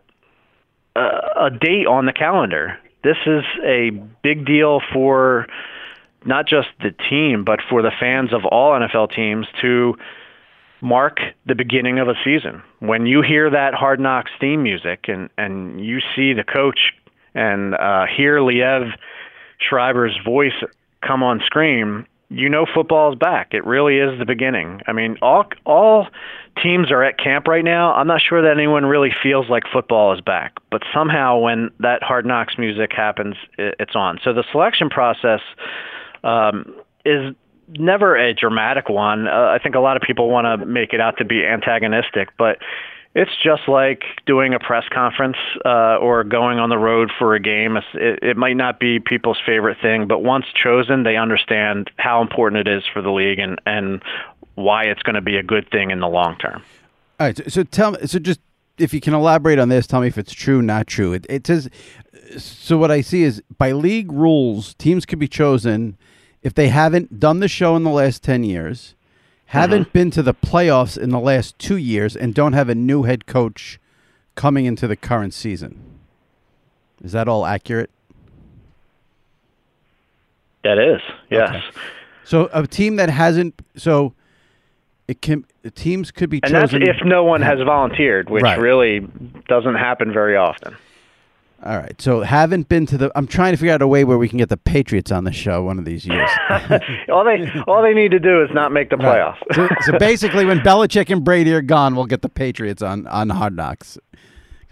a, date on the calendar. This is a big deal for not just the team, but for the fans of all NFL teams to mark the beginning of a season. When you hear that Hard Knocks theme music and, and you see the coach and uh, hear Liev Schreiber's voice come on screen, you know football is back. It really is the beginning. I mean, all all teams are at camp right now. I'm not sure that anyone really feels like football is back, but somehow when that hard knocks music happens, it's on. So the selection process um, is never a dramatic one. Uh, I think a lot of people want to make it out to be antagonistic, but it's just like doing a press conference uh, or going on the road for a game. It, it might not be people's favorite thing, but once chosen, they understand how important it is for the league and, and why it's going to be a good thing in the long term. All right. So, so tell me, so just if you can elaborate on this, tell me if it's true, not true. It, it says, so what I see is by league rules, teams can be chosen if they haven't done the show in the last 10 years haven't mm-hmm. been to the playoffs in the last two years and don't have a new head coach coming into the current season. Is that all accurate? That is, yes. Okay. So a team that hasn't, so it can the teams could be and chosen. And that's if no one has volunteered, which right. really doesn't happen very often. All right. So haven't been to the. I'm trying to figure out a way where we can get the Patriots on the show one of these years. all they all they need to do is not make the playoffs. Right. So, so, basically, when Belichick and Brady are gone, we'll get the Patriots on on Hard Knocks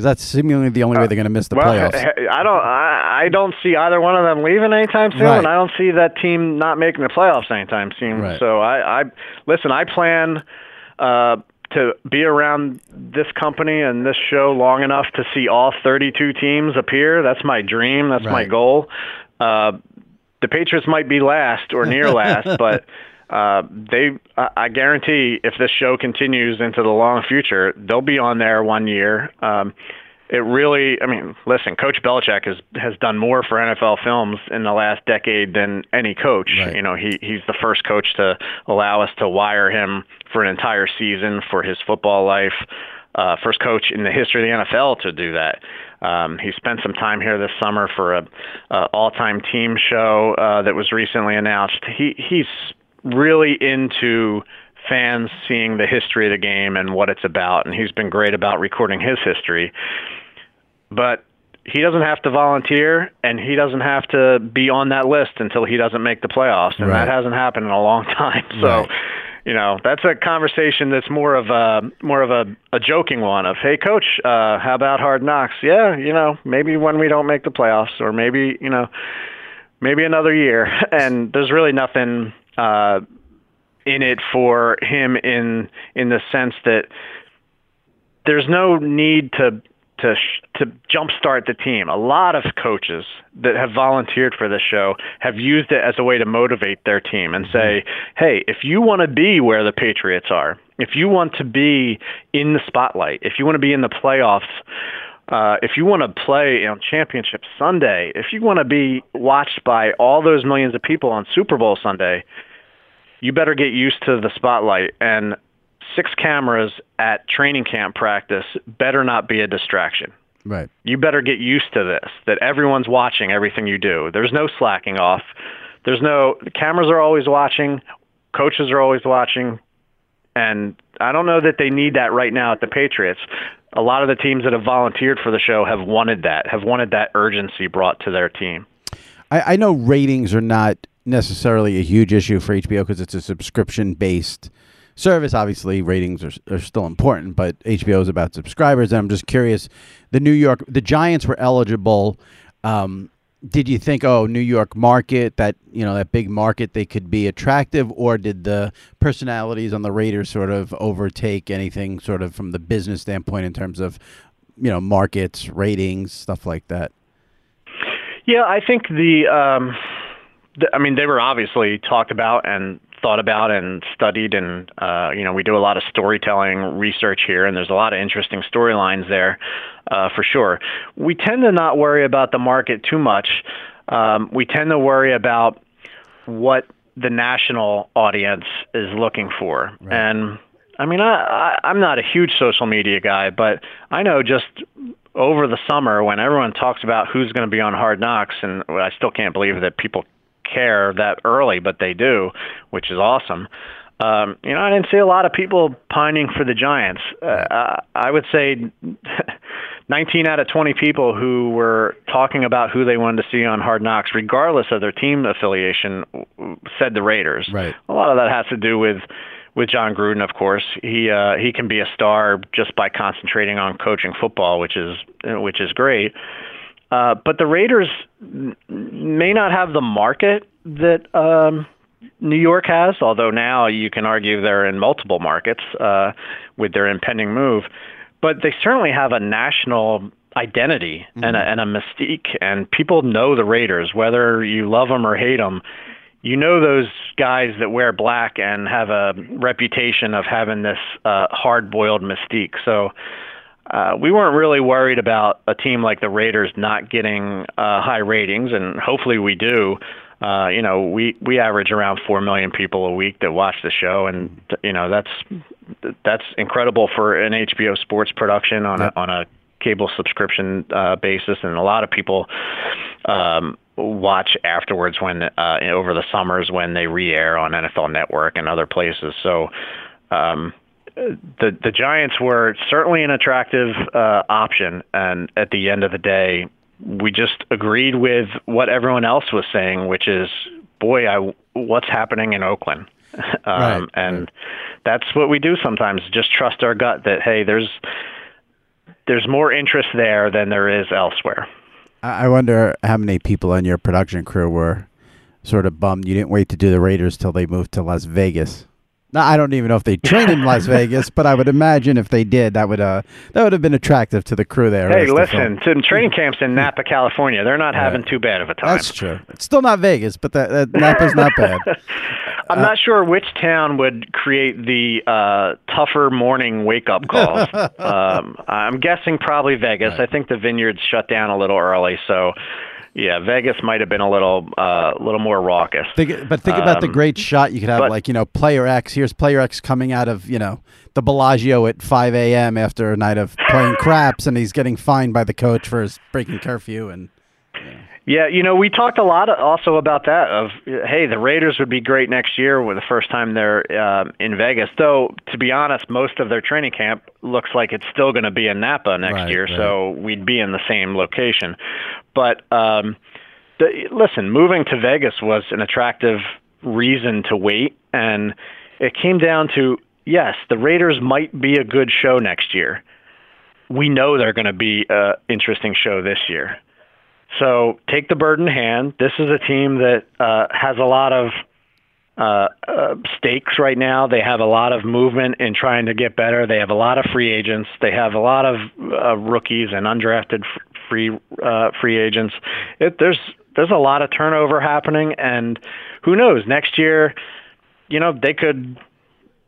because that's seemingly the only way they're going to miss the well, playoffs. I don't. I, I, don't see either one of them leaving anytime soon, right. and I don't see that team not making the playoffs anytime soon. Right. So I, I listen. I plan. Uh, to be around this company and this show long enough to see all 32 teams appear. That's my dream. That's right. my goal. Uh, the Patriots might be last or near last, but uh, they, I guarantee, if this show continues into the long future, they'll be on there one year. Um, it really, I mean, listen, Coach Belichick has has done more for NFL films in the last decade than any coach. Right. You know, he he's the first coach to allow us to wire him for an entire season for his football life. Uh, first coach in the history of the NFL to do that. Um, he spent some time here this summer for a, a all-time team show uh, that was recently announced. He he's really into fans seeing the history of the game and what it's about, and he's been great about recording his history but he doesn't have to volunteer and he doesn't have to be on that list until he doesn't make the playoffs and right. that hasn't happened in a long time so right. you know that's a conversation that's more of a more of a, a joking one of hey coach uh how about hard knocks yeah you know maybe when we don't make the playoffs or maybe you know maybe another year and there's really nothing uh in it for him in in the sense that there's no need to to to jumpstart the team. A lot of coaches that have volunteered for this show have used it as a way to motivate their team and say, "Hey, if you want to be where the Patriots are, if you want to be in the spotlight, if you want to be in the playoffs, Uh, if you want to play on Championship Sunday, if you want to be watched by all those millions of people on Super Bowl Sunday, you better get used to the spotlight. And six cameras at training camp practice better not be a distraction. Right. You better get used to this, that everyone's watching everything you do. There's no slacking off. There's no, the cameras are always watching, coaches are always watching. And I don't know that they need that right now at the Patriots. A lot of the teams that have volunteered for the show have wanted that, have wanted that urgency brought to their team. I, I know ratings are not necessarily a huge issue for HBO because it's a subscription based service. Obviously, ratings are, are still important, but HBO is about subscribers. And I'm just curious the New York, the Giants were eligible. Um, did you think, oh, New York market, that you know that big market, they could be attractive, or did the personalities on the Raiders sort of overtake anything, sort of from the business standpoint in terms of, you know, markets, ratings, stuff like that? Yeah, I think the, um, the I mean, they were obviously talked about and thought about and studied, and uh, you know, we do a lot of storytelling research here, and there's a lot of interesting storylines there, uh, for sure. We tend to not worry about the market too much. Um, we tend to worry about what the national audience is looking for, right. and I mean, I, I I'm not a huge social media guy, but I know just over the summer when everyone talks about who's going to be on Hard Knocks, and I still can't believe that people care that early, but they do, which is awesome. Um, you know, I didn't see a lot of people pining for the Giants. Uh, I would say 19 out of 20 people who were talking about who they wanted to see on Hard Knocks, regardless of their team affiliation, said the Raiders. Right. A lot of that has to do with with Jon Gruden, of course. He uh, he can be a star just by concentrating on coaching football, which is which is great. Uh, but the Raiders may not have the market that um, New York has, although now you can argue they're in multiple markets uh, with their impending move. But they certainly have a national identity mm-hmm. and, a, and a mystique, and people know the Raiders, whether you love them or hate them. You know those guys that wear black and have a reputation of having this uh, hard-boiled mystique. So uh, we weren't really worried about a team like the Raiders not getting uh, high ratings, and hopefully we do. Uh, you know, we we average around four million people a week that watch the show, and you know that's that's incredible for an HBO sports production on a on a cable subscription uh, basis, and a lot of people um, watch afterwards when uh, over the summers when they re-air on NFL Network and other places. So. Um, the the Giants were certainly an attractive uh, option, and at the end of the day, we just agreed with what everyone else was saying, which is, boy, I what's happening in Oakland, um, right, and that's what we do sometimes. Just trust our gut that hey, there's there's more interest there than there is elsewhere. I wonder how many people on your production crew were sort of bummed you didn't wait to do the Raiders till they moved to Las Vegas. I don't even know if they train in Las Vegas, but I would imagine if they did, that would uh that would have been attractive to the crew there. Hey, listen, to training camps in Napa, California, they're not having too bad of a time. That's true. It's still not Vegas, but that, that Napa's not bad. I'm uh, not sure which town would create the uh, tougher morning wake up calls. um, I'm guessing probably Vegas. Right. I think the vineyards shut down a little early, so yeah, Vegas might have been a little uh, a little more raucous. Think, but think about the um, great shot you could have, but, like you know, player X. Here's player X coming out of you know the Bellagio at 5 a.m. after a night of playing craps, and he's getting fined by the coach for his breaking curfew and. Yeah, you know, we talked a lot also about that. Of hey, the Raiders would be great next year with the first time they're uh, in Vegas. Though, to be honest, most of their training camp looks like it's still going to be in Napa next right, year, right. so we'd be in the same location. But um, the, listen, moving to Vegas was an attractive reason to wait, and it came down to yes, the Raiders might be a good show next year. We know they're going to be an interesting show this year. So take the bird in hand. This is a team that uh, has a lot of uh, uh, stakes right now. They have a lot of movement in trying to get better. They have a lot of free agents. They have a lot of uh, rookies and undrafted free uh, free agents. It, there's there's a lot of turnover happening, and who knows? Next year, you know, they could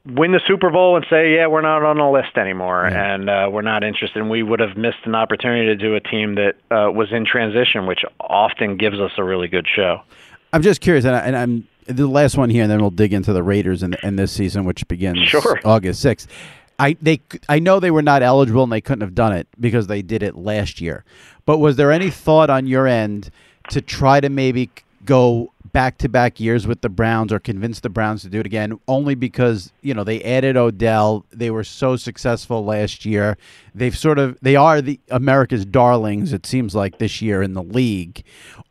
win the Super Bowl and say, yeah, we're not on the list anymore, and uh, we're not interested. And we would have missed an opportunity to do a team that uh, was in transition, which often gives us a really good show. I'm just curious, and, I, and I'm the last one here, and then we'll dig into the Raiders in, in this season, which begins Sure. August 6th. I they I know they were not eligible and they couldn't have done it because they did it last year. But was there any thought on your end to try to maybe go back to back years with the Browns or convince the Browns to do it again only because, you know, they added Odell, they were so successful last year. They've sort of they are the America's darlings it seems like this year in the league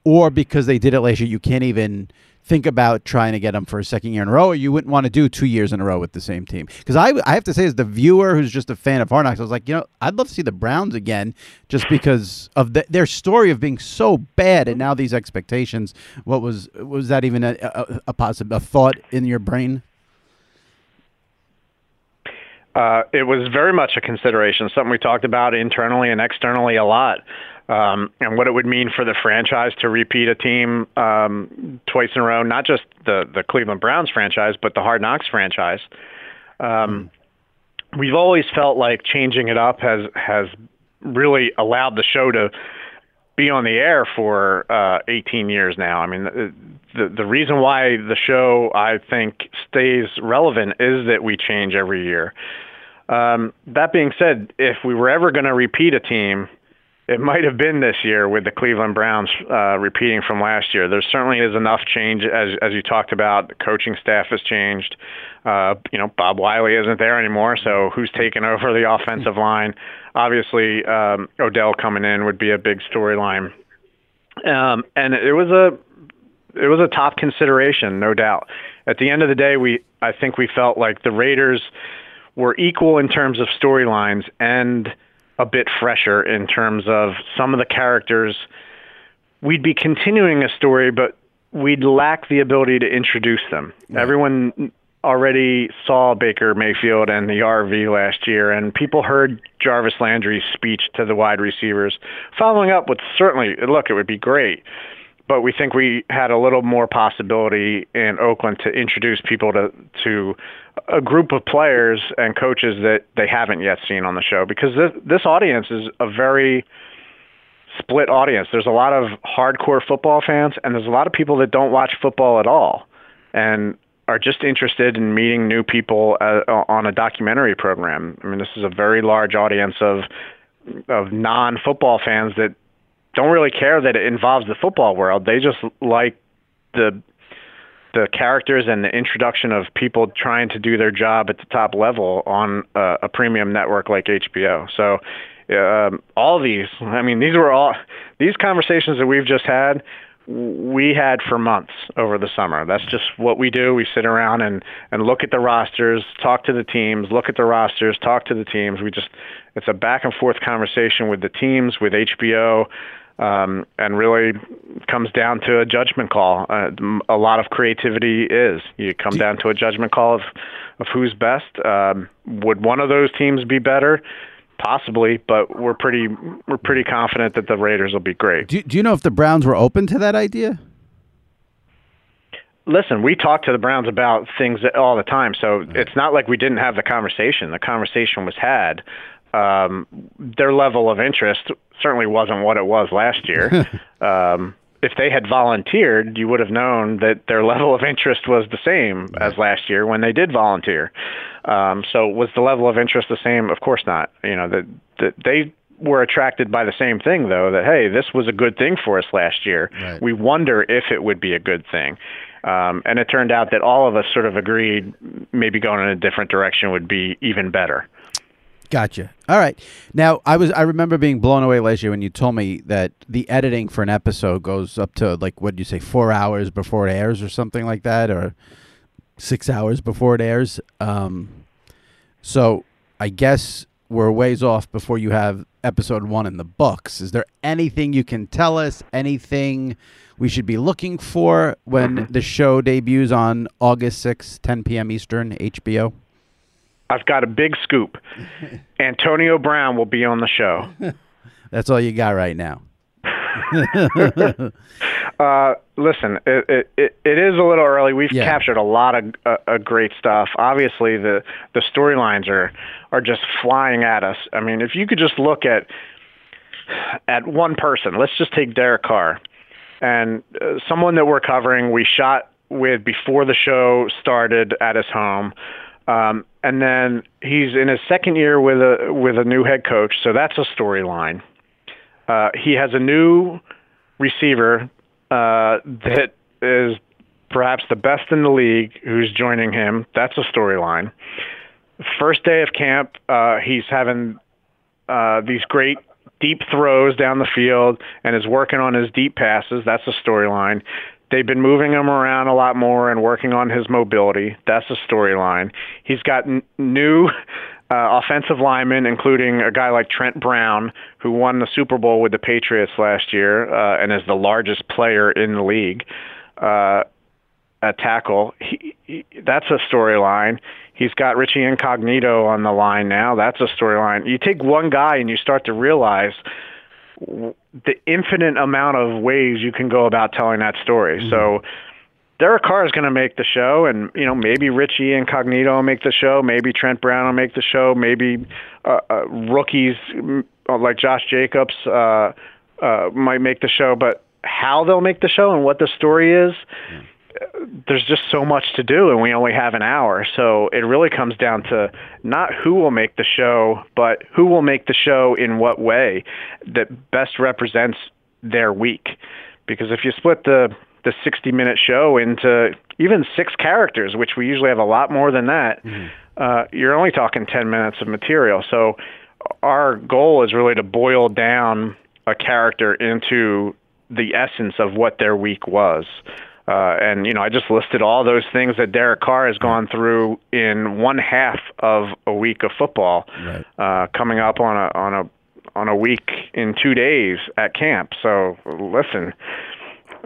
or because they did it last year you can't even think about trying to get them for a second year in a row, or you wouldn't want to do two years in a row with the same team. Because I, I have to say, as the viewer who's just a fan of Hard Knocks, I was like, you know, I'd love to see the Browns again, just because of the, their story of being so bad, and now these expectations. What was was that even a a, a a thought in your brain? Uh, it was very much a consideration, something we talked about internally and externally a lot, um, and what it would mean for the franchise to repeat a team um, twice in a row, not just the the Cleveland Browns franchise, but the Hard Knocks franchise. Um, we've always felt like changing it up has has really allowed the show to be on the air for uh, 18 years now. I mean, the, the the reason why the show I think stays relevant is that we change every year. Um, that being said, if we were ever going to repeat a team, it might have been this year with the Cleveland Browns uh, repeating from last year. There certainly is enough change, as as you talked about. The coaching staff has changed. Uh, you know, Bob Wylie isn't there anymore, so who's taken over the offensive line? Obviously, um, Odell coming in would be a big storyline, um, and it was a it was a top consideration, no doubt. At the end of the day, we I think we felt like the Raiders were equal in terms of storylines and a bit fresher in terms of some of the characters. We'd be continuing a story, but we'd lack the ability to introduce them. Everyone already saw Baker Mayfield and the RV last year, and people heard Jarvis Landry's speech to the wide receivers. Following up with certainly, look, it would be great but we think we had a little more possibility in Oakland to introduce people to to a group of players and coaches that they haven't yet seen on the show because this this audience is a very split audience. There's a lot of hardcore football fans and there's a lot of people that don't watch football at all and are just interested in meeting new people uh, on a documentary program. I mean, this is a very large audience of of non-football fans that don't really care that it involves the football world. They just like the the characters and the introduction of people trying to do their job at the top level on a, a premium network like HBO. So um, all these, I mean, these were all these conversations that we've just had. We had for months over the summer. That's just what we do. We sit around and and look at the rosters, talk to the teams, look at the rosters, talk to the teams. We just it's a back and forth conversation with the teams, with HBO, um, and really comes down to a judgment call. Uh, a lot of creativity is. You come down to a judgment call of, of who's best. Um, would one of those teams be better? Possibly, but we're pretty we're pretty confident that the Raiders will be great. Do, do you know if the Browns were open to that idea? Listen, we talk to the Browns about things all the time, so it's not like we didn't have the conversation. The conversation was had. Um, their level of interest certainly wasn't what it was last year. um, if they had volunteered, you would have known that their level of interest was the same as last year when they did volunteer. Um, so was the level of interest the same? Of course not. You know that they were attracted by the same thing though that hey this was a good thing for us last year Right. we wonder if it would be a good thing um, and it turned out that all of us sort of agreed maybe going in a different direction would be even better Gotcha. All right. Now, I was I remember being blown away last year when you told me that the editing for an episode goes up to like what did you say, four hours before it airs or something like that, or six hours before it airs. Um, so I guess we're ways off before you have episode one in the books. Is there anything you can tell us? Anything we should be looking for when the show debuts on August sixth, 10 p.m. Eastern, HBO? I've got a big scoop antonio brown will be on the show That's all you got right now. uh, listen, it, it, it, is a little early. We've Yeah. captured a lot of uh, uh, great stuff. Obviously, the the storylines are are just flying at us. I mean, if you could just look at at one person, let's just take Derek Carr and uh, someone that we're covering. We shot with before the show started at his home. Um, and then he's in his second year with a with a new head coach, so that's a storyline. Uh, he has a new receiver uh, that is perhaps the best in the league who's joining him. That's a storyline. First day of camp, uh, he's having uh, these great deep throws down the field and is working on his deep passes. That's a storyline. They've been moving him around a lot more and working on his mobility. That's a storyline. He's got n- new uh, offensive linemen, including a guy like Trent Brown, who won the Super Bowl with the Patriots last year uh, and is the largest player in the league uh, at tackle. He, he, that's a storyline. He's got Richie Incognito on the line now. That's a storyline. You take one guy and you start to realize the infinite amount of ways you can go about telling that story. So Derek Carr is going to make the show, and you know maybe Richie Incognito will make the show, maybe Trent Brown will make the show, maybe uh, uh, rookies mm, like Josh Jacobs uh, uh, might make the show. But how they'll make the show and what the story is, there's just so much to do, and we only have an hour. So it really comes down to not who will make the show, but who will make the show in what way that best represents their week. Because if you split the the 60 minute show into even six characters, which we usually have a lot more than that, uh, you're only talking 10 minutes of material. So our goal is really to boil down a character into the essence of what their week was. Uh, and you know, I just listed all those things that Derek Carr has gone through in one half of a week of football, Right. uh, coming up on a on a on a week in two days at camp. So listen,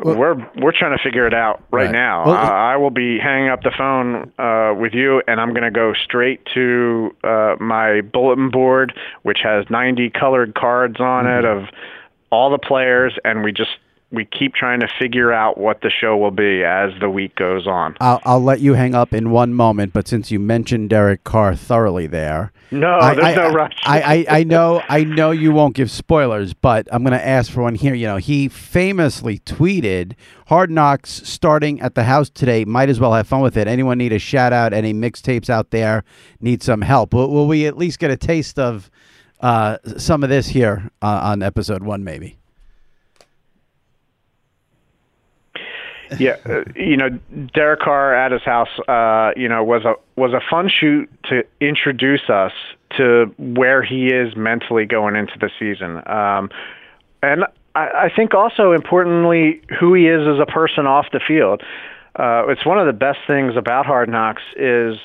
we're we're trying to figure it out right, Right. now. Well, I, I will be hanging up the phone uh, with you, and I'm going to go straight to uh, my bulletin board, which has 90 colored cards on it Mm-hmm. of all the players, and we just we keep trying to figure out what the show will be as the week goes on. I'll, I'll let you hang up in one moment, but since you mentioned Derek Carr thoroughly there, No, I, there's I- no rush. I, I, I know I know you won't give spoilers, but I'm going to ask for one here. You know, he famously tweeted, "Hard Knocks starting at the house today. Might as well have fun with it. Anyone need a shout out? Any mixtapes out there need some help? Will, will we at least get a taste of uh, some of this here uh, on episode one, maybe?" Yeah, uh, you know, Derek Carr at his house, uh, you know, was a was a fun shoot to introduce us to where he is mentally going into the season, um, and I, I think also importantly who he is as a person off the field. Uh, it's one of the best things about Hard Knocks is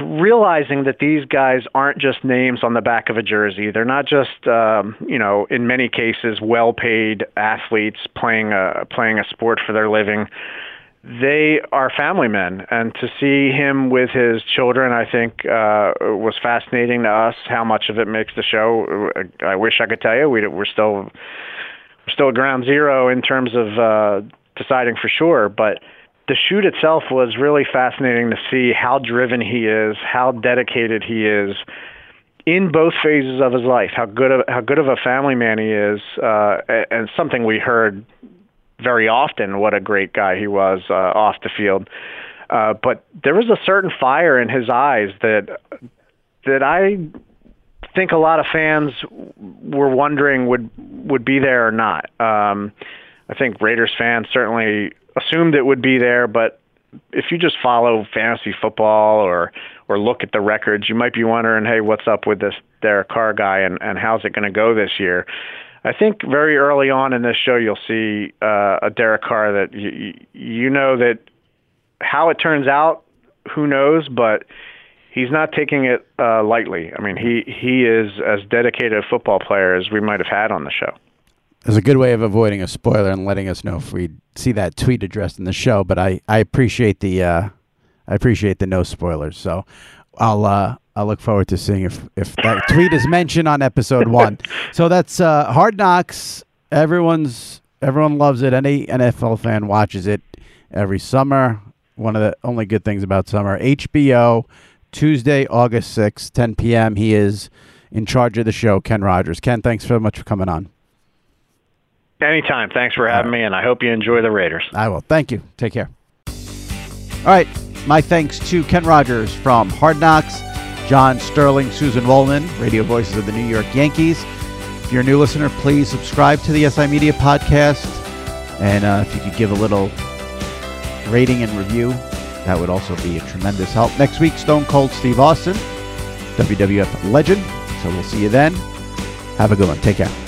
realizing that these guys aren't just names on the back of a jersey. They're not just, um, you know, in many cases, well-paid athletes playing a playing a sport for their living. They are family men, and to see him with his children, I think, uh, was fascinating to us. How much of it makes the show? I wish I could tell you. We, we're still we're still at ground zero in terms of uh, deciding for sure, but the shoot itself was really fascinating to see how driven he is, how dedicated he is in both phases of his life. How good of how good of a family man he is, uh, and something we heard very often. What a great guy he was uh, off the field. Uh, but there was a certain fire in his eyes that that I think a lot of fans were wondering would would be there or not. Um, I think Raiders fans certainly assumed it would be there, but if you just follow fantasy football or or look at the records, you might be wondering, hey, what's up with this Derek Carr guy and and how's it going to go this year? I think very early on in this show, you'll see uh, a Derek Carr that you, you know that how it turns out, who knows, but he's not taking it uh, lightly. I mean, he he is as dedicated a football player as we might have had on the show. It's a good way of avoiding a spoiler and letting us know if we see that tweet addressed in the show. But I, I appreciate the uh, I appreciate the no spoilers. So I'll uh, I'll look forward to seeing if if that tweet is mentioned on episode one. So that's uh, Hard Knocks. Everyone's everyone loves it. Any NFL fan watches it every summer. One of the only good things about summer. HBO, Tuesday, August sixth, ten p.m. He is in charge of the show, Ken Rodgers. Ken, thanks so much for coming on. Anytime. Thanks for having me, and I hope you enjoy the Raiders. I will. Thank you. Take care. All right. My thanks to Ken Rodgers from Hard Knocks, John Sterling, Suzyn Waldman, radio voices of the New York Yankees. If you're a new listener, please subscribe to the SI Media podcast. And uh, if you could give a little rating and review, that would also be a tremendous help. Next week, Stone Cold Steve Austin, WWF legend. So we'll see you then. Have a good one. Take care.